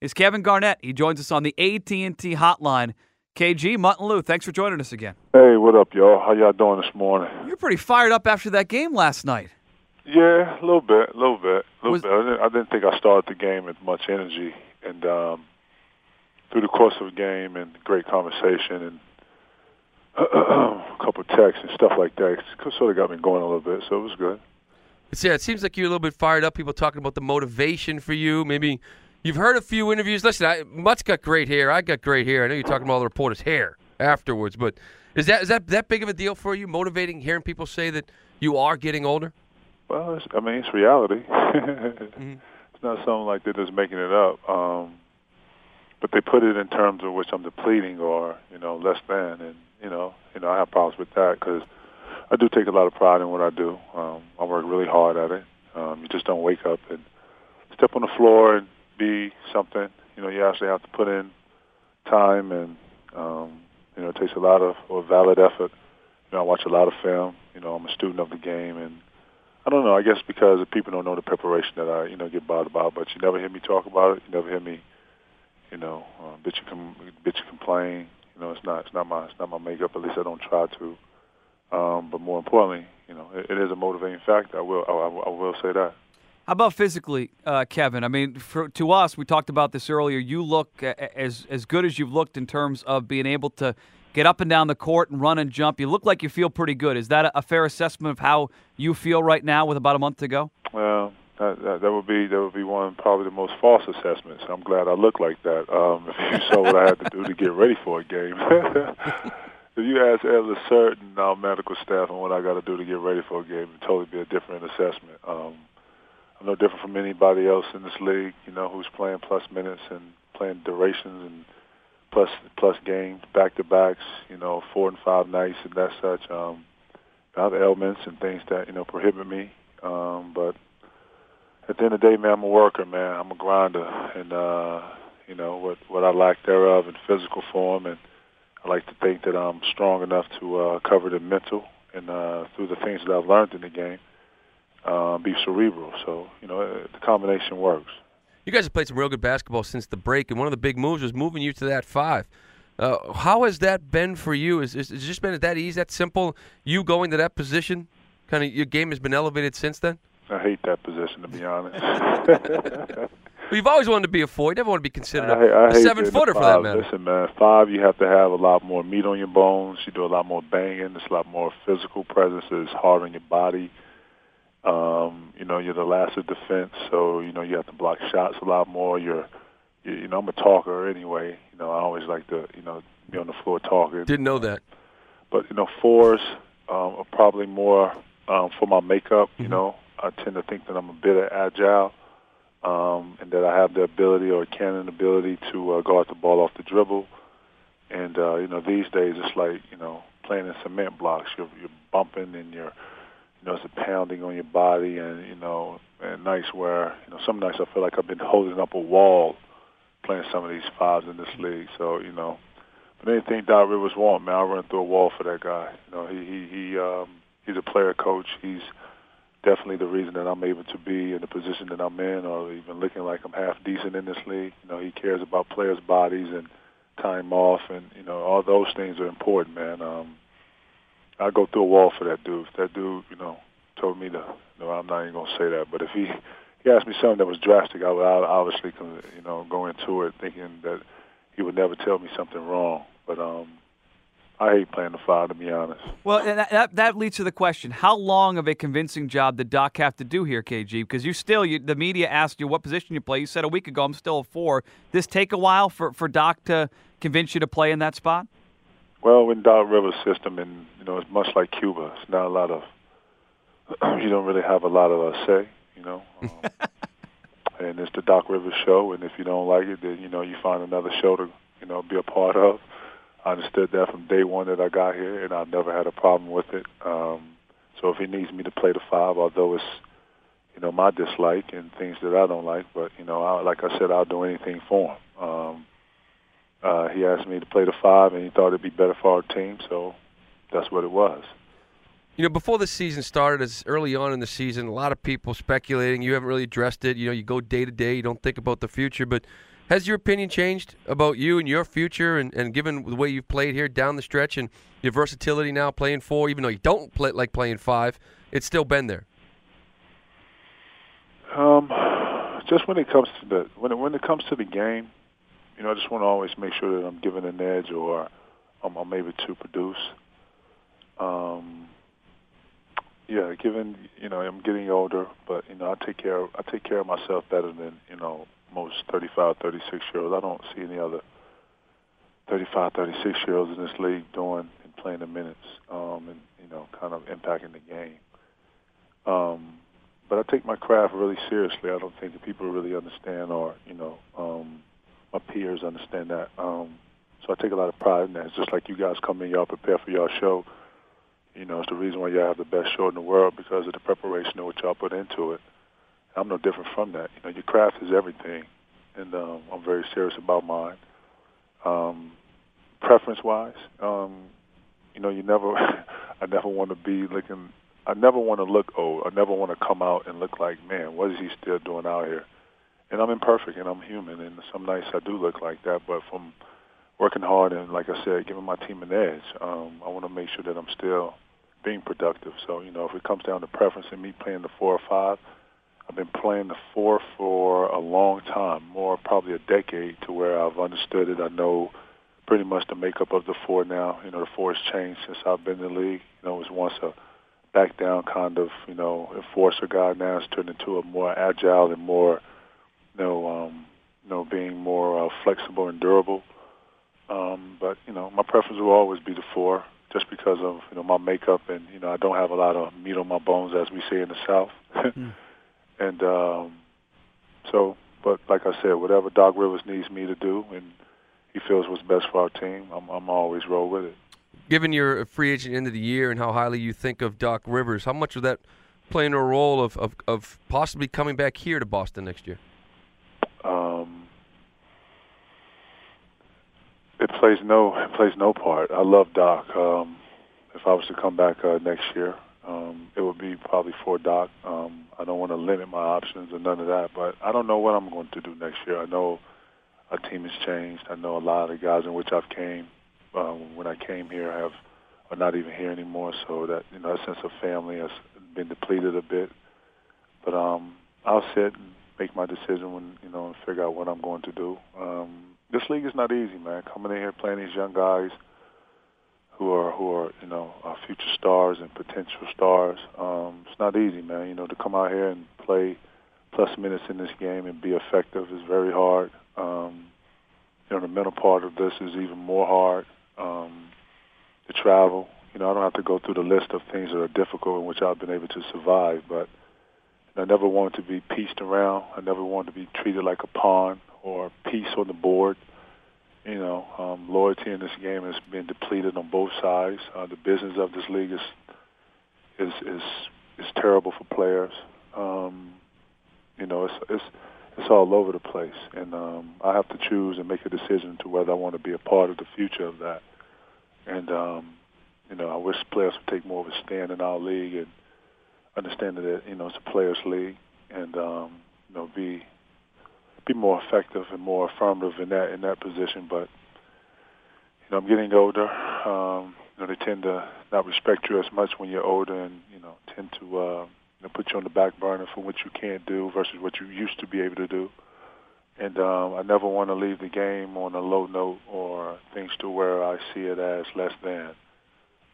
Is Kevin Garnett. He joins us on the AT&T hotline. KG, Mutt and Lou, thanks for joining us again. Hey, what up, y'all? How y'all doing this morning? You're pretty fired up after that game last night. Yeah, a little bit, a little bit, a little Was- bit. I didn't, I didn't think I started the game with much energy, and um, through the course of the game and great conversation and a couple of texts and stuff like that, it sort of got me going a little bit. So it was good. It's, yeah, it seems like you're a little bit fired up. People talking about the motivation for you. Maybe you've heard a few interviews. Listen, I, Mutt's got great hair. I got great hair. I know you're talking about all the reporters' hair afterwards, but is that is that that big of a deal for you? Motivating hearing people say that you are getting older. Well, it's, I mean, it's reality. It's not something like they're just making it up. Um, but they put it in terms of which I'm depleting or you know less than, and you know, you know, I have problems with that because I do take a lot of pride in what I do. Um, I work really hard at it. Um, you just don't wake up and step on the floor and be something. You know, you actually have to put in time, and um, you know, it takes a lot of or valid effort. You know, I watch a lot of film. You know, I'm a student of the game, and I don't know. I guess because people don't know the preparation that I, you know, get bothered about. But you never hear me talk about it. You never hear me, you know, uh, bitch you com- bitch you complain. You know, it's not it's not my it's not my makeup. At least I don't try to. Um, but more importantly, you know, it, it is a motivating factor. I will I, I, I will say that. How about physically, uh, Kevin? I mean, for, to us, we talked about this earlier. You look as as good as you've looked in terms of being able to get up and down the court and run and jump. You look like you feel pretty good. Is that a, fair assessment of how you feel right now with about a month to go? Well, that, that, that would be that would be one probably the most false assessments. I'm glad I look like that. Um, if you saw what I had to do to get ready for a game, if you ask every certain our medical staff on what I got to do to get ready for a game, it'd totally be a different assessment. Um, I'm no different from anybody else in this league, you know, who's playing plus minutes and playing durations and plus plus games, back to backs, you know, four and five nights and that such. Um, I have ailments and things that you know prohibit me, um, but at the end of the day, man, I'm a worker, man. I'm a grinder, and uh, you know what what I lack thereof in physical form, and I like to think that I'm strong enough to uh, cover the mental and uh, through the things that I've learned in the game, uh, be cerebral. So you know uh, the combination works. You guys have played some real good basketball since the break, and one of the big moves was moving you to that five. Uh, how has that been for you? Is, is, is it just been that easy, that simple? You going to that position, kind of your game has been elevated since then. I hate that position to be honest. Well, you've always wanted to be a four. You never want to be considered I, hate- I a, seven footer for that matter. Listen, man, five you have to have a lot more meat on your bones. You do a lot more banging. It's a lot more physical presence. It's hard on your body. Um, you know, you're the last of defense, so you know you have to block shots a lot more. You're, you, you know, I'm a talker anyway. You know, I always like to, you know, be on the floor talking. Didn't know that. But you know, fours um, are probably more um, for my makeup. You Mm-hmm. know, I tend to think that I'm a bit agile, um, and that I have the ability or can an ability to uh, guard the ball off the dribble. And uh, you know, these days it's like you know playing in cement blocks. You're, you're bumping and you're, you know, it's a pounding on your body, and you know, and nights where you know some nights I feel like I've been holding up a wall playing some of these fives in this league. So you know. But anything Doc Rivers want, man, I run through a wall for that guy. You know, he he he um he's a player coach. He's definitely the reason that I'm able to be in the position that I'm in or even looking like I'm half decent in this league. You know, he cares about players' bodies and time off and, you know, all those things are important, man. Um I go through a wall for that dude. If that dude, you know, told me to no, I'm not even gonna say that, but if he he asked me something that was drastic, I would obviously you know, go into it thinking that he would never tell me something wrong. But um, I hate playing the five, to be honest. Well, and that, that, that leads to the question: How long of a convincing job did Doc have to do here, KG? Because you still, you, the media asked you what position you play. You said a week ago, "I'm still a four. This take a while for for Doc to convince you to play in that spot. Well, in Doc Rivers' system, and you know, it's much like Cuba. It's not a lot of. you don't really have a lot of uh, say. You know, um, and it's the Doc Rivers show. And if you don't like it, then you know you find another show to you know be a part of. I understood that from day one that I got here, and I've never had a problem with it. Um, so if he needs me to play the five, although it's you know my dislike and things that I don't like, but you know, I, like I said, I'll do anything for him. Um, uh, he asked me to play the five, and he thought it'd be better for our team, so that's what it was. You know, before the season started, as early on in the season, a lot of people speculating. You haven't really addressed it. You know, you go day to day. You don't think about the future. But has your opinion changed about you and your future, and, and given the way you've played here down the stretch and your versatility now playing four, even though you don't play like playing five, it's still been there. Um, just when it comes to the when it, when it comes to the game, you know, I just want to always make sure that I'm giving an edge or I'm, I'm able to produce. Um, yeah, given you know I'm getting older, but you know I take care I take care of myself better than you know most 35, 36 year olds. I don't see any other 35, 36 year olds in this league doing and playing the minutes um, and you know kind of impacting the game. Um, but I take my craft really seriously. I don't think that people really understand or you know um, my peers understand that. Um, so I take a lot of pride in that. It's just like you guys come in, y'all prepare for y'all show you know, it's the reason why y'all have the best show in the world because of the preparation of what y'all put into it. I'm no different from that. You know, your craft is everything, and um, I'm very serious about mine. Um, preference-wise, um, you know, you never, I never want to be looking, I never want to look old. I never want to come out and look like, man, what is he still doing out here? And I'm imperfect and I'm human, and some nights I do look like that, but from working hard and, like I said, giving my team an edge. Um, I want to make sure that I'm still being productive. So, you know, if it comes down to preference and me playing the four or five, I've been playing the four for a long time, more probably a decade, to where I've understood it. I know pretty much the makeup of the four now. You know, the four has changed since I've been in the league. You know, it was once a back down kind of, you know, enforcer guy. Now it's turned into a more agile and more, know, um, you know, being more uh, flexible and durable. Um, but you know, my preference will always be the four, just because of you know my makeup and you know I don't have a lot of meat on my bones, as we say in the South. mm. And um, so, but like I said, whatever Doc Rivers needs me to do, and he feels what's best for our team, I'm, I'm always roll with it. Given your free agent end of the year and how highly you think of Doc Rivers, how much of that playing a role of, of, of possibly coming back here to Boston next year? Um, it plays no it plays no part. I love Doc. Um, if I was to come back uh, next year, um, it would be probably for Doc. Um, I don't want to limit my options or none of that, but I don't know what I'm going to do next year. I know our team has changed. I know a lot of the guys in which I've came um, when I came here have are not even here anymore. So that you know, a sense of family has been depleted a bit. But um, I'll sit and make my decision when you know and figure out what I'm going to do. Um, this league is not easy, man. Coming in here playing these young guys who are who are you know uh, future stars and potential stars. Um, it's not easy, man. You know to come out here and play plus minutes in this game and be effective is very hard. Um, you know the mental part of this is even more hard. Um, the travel, you know, I don't have to go through the list of things that are difficult in which I've been able to survive, but I never wanted to be pieced around. I never wanted to be treated like a pawn or piece on the board. You know, um, loyalty in this game has been depleted on both sides. Uh, the business of this league is is is is terrible for players. Um, you know, it's it's it's all over the place, and um, I have to choose and make a decision to whether I want to be a part of the future of that. And um, you know, I wish players would take more of a stand in our league and understand that you know it's a players' league, and um, you know, be be more effective and more affirmative in that in that position. But you know, I'm getting older. Um, you know, they tend to not respect you as much when you're older, and you know, tend to uh, you know, put you on the back burner for what you can't do versus what you used to be able to do. And um, I never want to leave the game on a low note or things to where I see it as less than.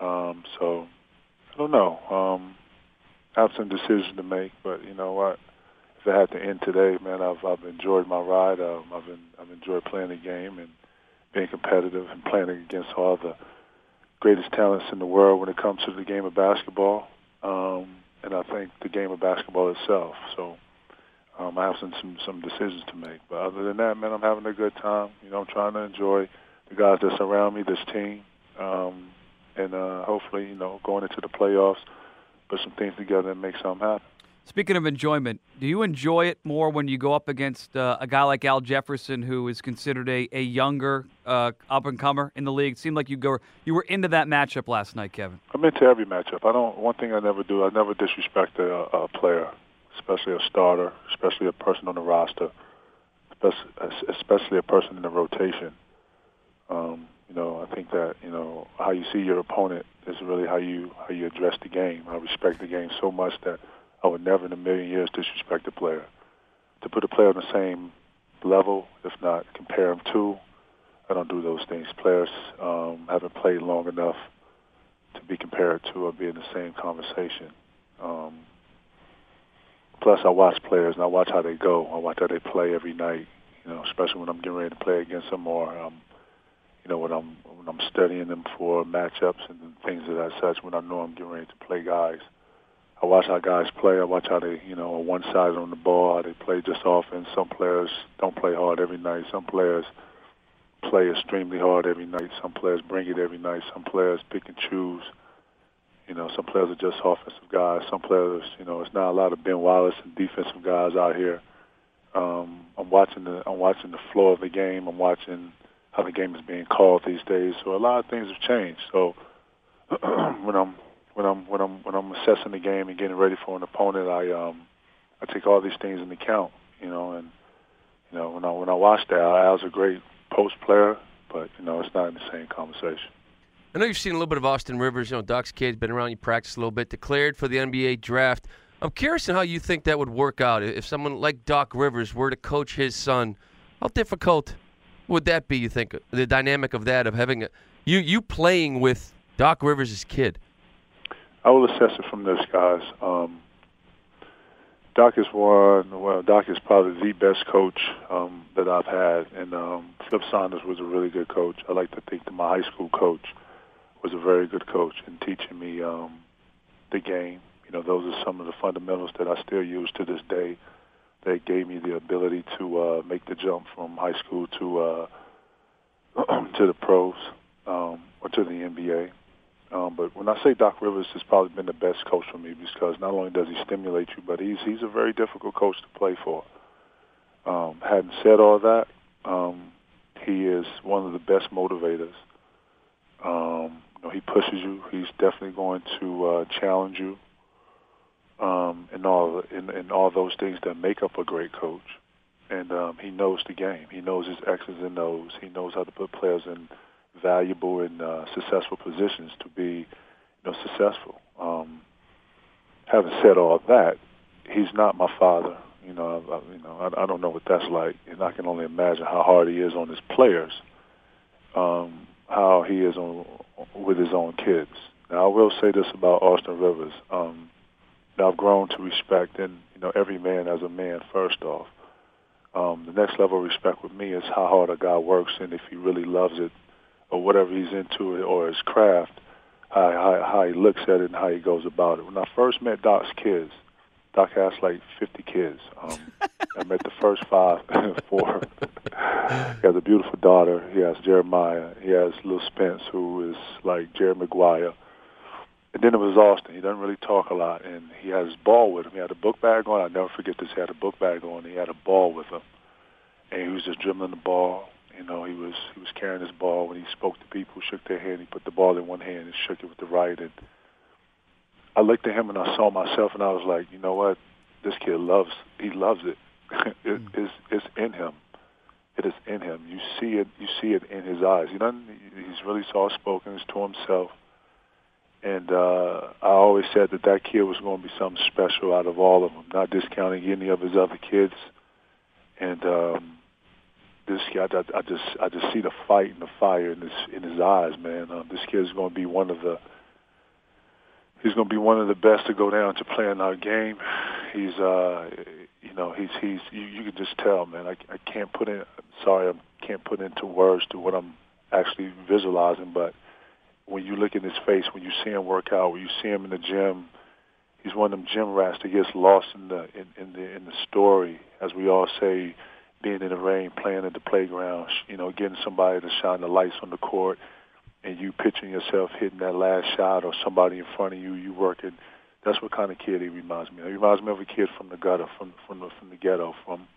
Um, so I don't know. Um, I have some decisions to make, but you know what? If it had to end today, man, I've I've enjoyed my ride. Um, I've been I've enjoyed playing the game and being competitive and playing against all the greatest talents in the world when it comes to the game of basketball. Um, and I think the game of basketball itself. So Um, I have some, some some decisions to make, but other than that, man, I'm having a good time. You know, I'm trying to enjoy the guys that surround me, this team, um, and uh, hopefully, you know, going into the playoffs, put some things together and make something happen. Speaking of enjoyment, do you enjoy it more when you go up against uh, a guy like Al Jefferson, who is considered a, a younger uh, up and comer in the league? It seemed like you go you were into that matchup last night, Kevin. I'm into every matchup. I don't. One thing I never do, I never disrespect a, a player, especially a starter, especially a person on the roster, especially, a person in the rotation. Um, you know, I think that you know how you see your opponent is really how you how you address the game. I respect the game so much that I would never in a million years disrespect a player. To put a player on the same level, if not compare him to, I don't do those things. Players um, haven't played long enough to be compared to or be in the same conversation. Um, plus, I watch players and I watch how they go. I watch how they play every night. You know, especially when I'm getting ready to play against them, or um, you know, when I'm when I'm studying them for matchups and things of that such. When I know I'm getting ready to play guys. I watch how guys play. I watch how they, you know, are one sided on the ball, how they play just offense. Some players don't play hard every night. Some players play extremely hard every night. Some players bring it every night. Some players pick and choose. You know, some players are just offensive guys. Some players, you know, it's not a lot of Ben Wallace and defensive guys out here. Um, I'm watching the I'm watching the floor of the game. I'm watching how the game is being called these days. So a lot of things have changed. So when I'm when I'm when I'm when I'm assessing the game and getting ready for an opponent, I um I take all these things into account, you know, and you know when I when I watch that, Al's a great post player, but you know it's not in the same conversation. I know you've seen a little bit of Austin Rivers, you know, Doc's kid, been around you practice a little bit, declared for the NBA draft. I'm curious on how you think that would work out if someone like Doc Rivers were to coach his son. How difficult would that be? You think the dynamic of that of having a, you you playing with Doc Rivers' kid? I will assess it from this, guys. Um, Doc is one. Well, Doc is probably the best coach um, that I've had, and um, Flip Saunders was a really good coach. I like to think that my high school coach was a very good coach in teaching me um, the game. You know, those are some of the fundamentals that I still use to this day. They gave me the ability to uh, make the jump from high school to uh, to the pros um, or to the NBA. Um, but when I say Doc Rivers has probably been the best coach for me because not only does he stimulate you, but he's he's a very difficult coach to play for. Um, having said all that, um, he is one of the best motivators. Um, you know, he pushes you. He's definitely going to uh, challenge you, um, and all in, in all those things that make up a great coach. And um, he knows the game. He knows his X's and O's. He knows how to put players in valuable and uh, successful positions to be, you know, successful. Um, having said all that, he's not my father. You know, I, you know, I, I don't know what that's like, and I can only imagine how hard he is on his players, um, how he is on with his own kids. Now, I will say this about Austin Rivers. Um, I've grown to respect, and you know, every man as a man. First off, um, the next level of respect with me is how hard a guy works, and if he really loves it, or whatever he's into or his craft, how, how, how he looks at it and how he goes about it. When I first met Doc's kids, Doc has like 50 kids. Um, I met the first five, four. he has a beautiful daughter. He has Jeremiah. He has little Spence, who is like Jerry Maguire. And then it was Austin. He doesn't really talk a lot, and he had his ball with him. He had a book bag on. I'll never forget this. He had a book bag on. He had a ball with him, and he was just dribbling the ball you know, he was he was carrying his ball when he spoke to people, shook their hand. He put the ball in one hand and shook it with the right. And I looked at him and I saw myself, and I was like, you know what? This kid loves. He loves it. it mm. it's, it's in him. It is in him. You see it. You see it in his eyes. You doesn't. He's really soft spoken. He's to himself. And uh, I always said that that kid was going to be something special out of all of them, not discounting any of his other kids. And um, this kid, I, I just I just see the fight and the fire in his in his eyes, man. Um, this kid's going to be one of the he's going to be one of the best to go down to playing our game. He's uh you know he's he's you, you can just tell, man. I I can't put in sorry I can't put into words to what I'm actually visualizing, but when you look in his face, when you see him work out, when you see him in the gym, he's one of them gym rats that gets lost in the in, in the in the story, as we all say, being in the rain, playing at the playground, you know, getting somebody to shine the lights on the court, and you pitching yourself hitting that last shot, or somebody in front of you, you working. That's what kind of kid he reminds me. of. He reminds me of a kid from the gutter, from from the from the ghetto, from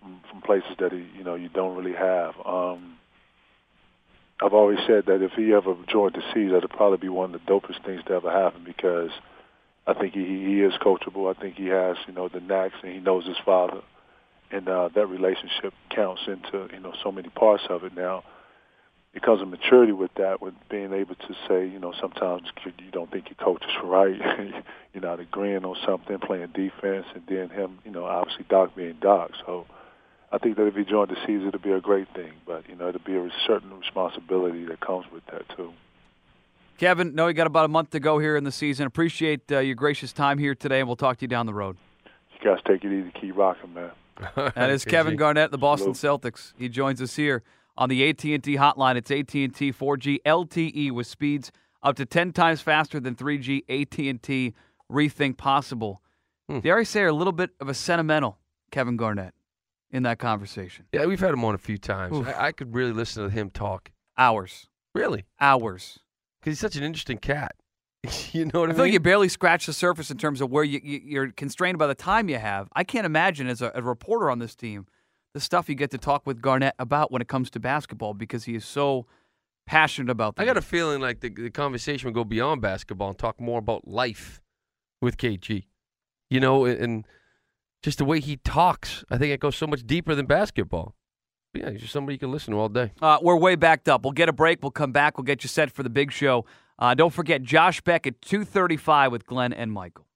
from, from places that he you know you don't really have. Um, I've always said that if he ever joined the C's, that'd probably be one of the dopest things to ever happen because I think he he is coachable. I think he has you know the knacks and he knows his father, and uh, that relationship counts into you know so many parts of it now. It comes a maturity with that, with being able to say, you know, sometimes you don't think your coach is right. You're not agreeing on something, playing defense, and then him, you know, obviously Doc being Doc. So I think that if he joined the season, it'll be a great thing. But you know, it'll be a certain responsibility that comes with that too. Kevin, know you got about a month to go here in the season. Appreciate uh, your gracious time here today, and we'll talk to you down the road. You guys take it easy, keep rocking, man. That is Kevin Garnett, the Boston Celtics. He joins us here on the AT&T hotline. It's AT&T 4G LTE with speeds up to 10 times faster than 3G. AT&T Rethink Possible. Hmm. Dare I say, a little bit of a sentimental Kevin Garnett in that conversation. Yeah, we've had him on a few times. I, I could really listen to him talk. Hours, Really, hours. because he's such an interesting cat. you know what I, I feel like you barely scratch the surface in terms of where you, you, you're constrained by the time you have. I can't imagine as a, a reporter on this team the stuff you get to talk with Garnett about when it comes to basketball because he is so passionate about. The I got a feeling like the, the conversation would go beyond basketball and talk more about life with KG. You know, and, and just the way he talks. I think it goes so much deeper than basketball. But yeah, he's just somebody you can listen to all day. Uh, we're way backed up. We'll get a break. We'll come back. We'll get you set for the big show. Uh, don't forget Josh Beck at two thirty-five with Glenn and Michael.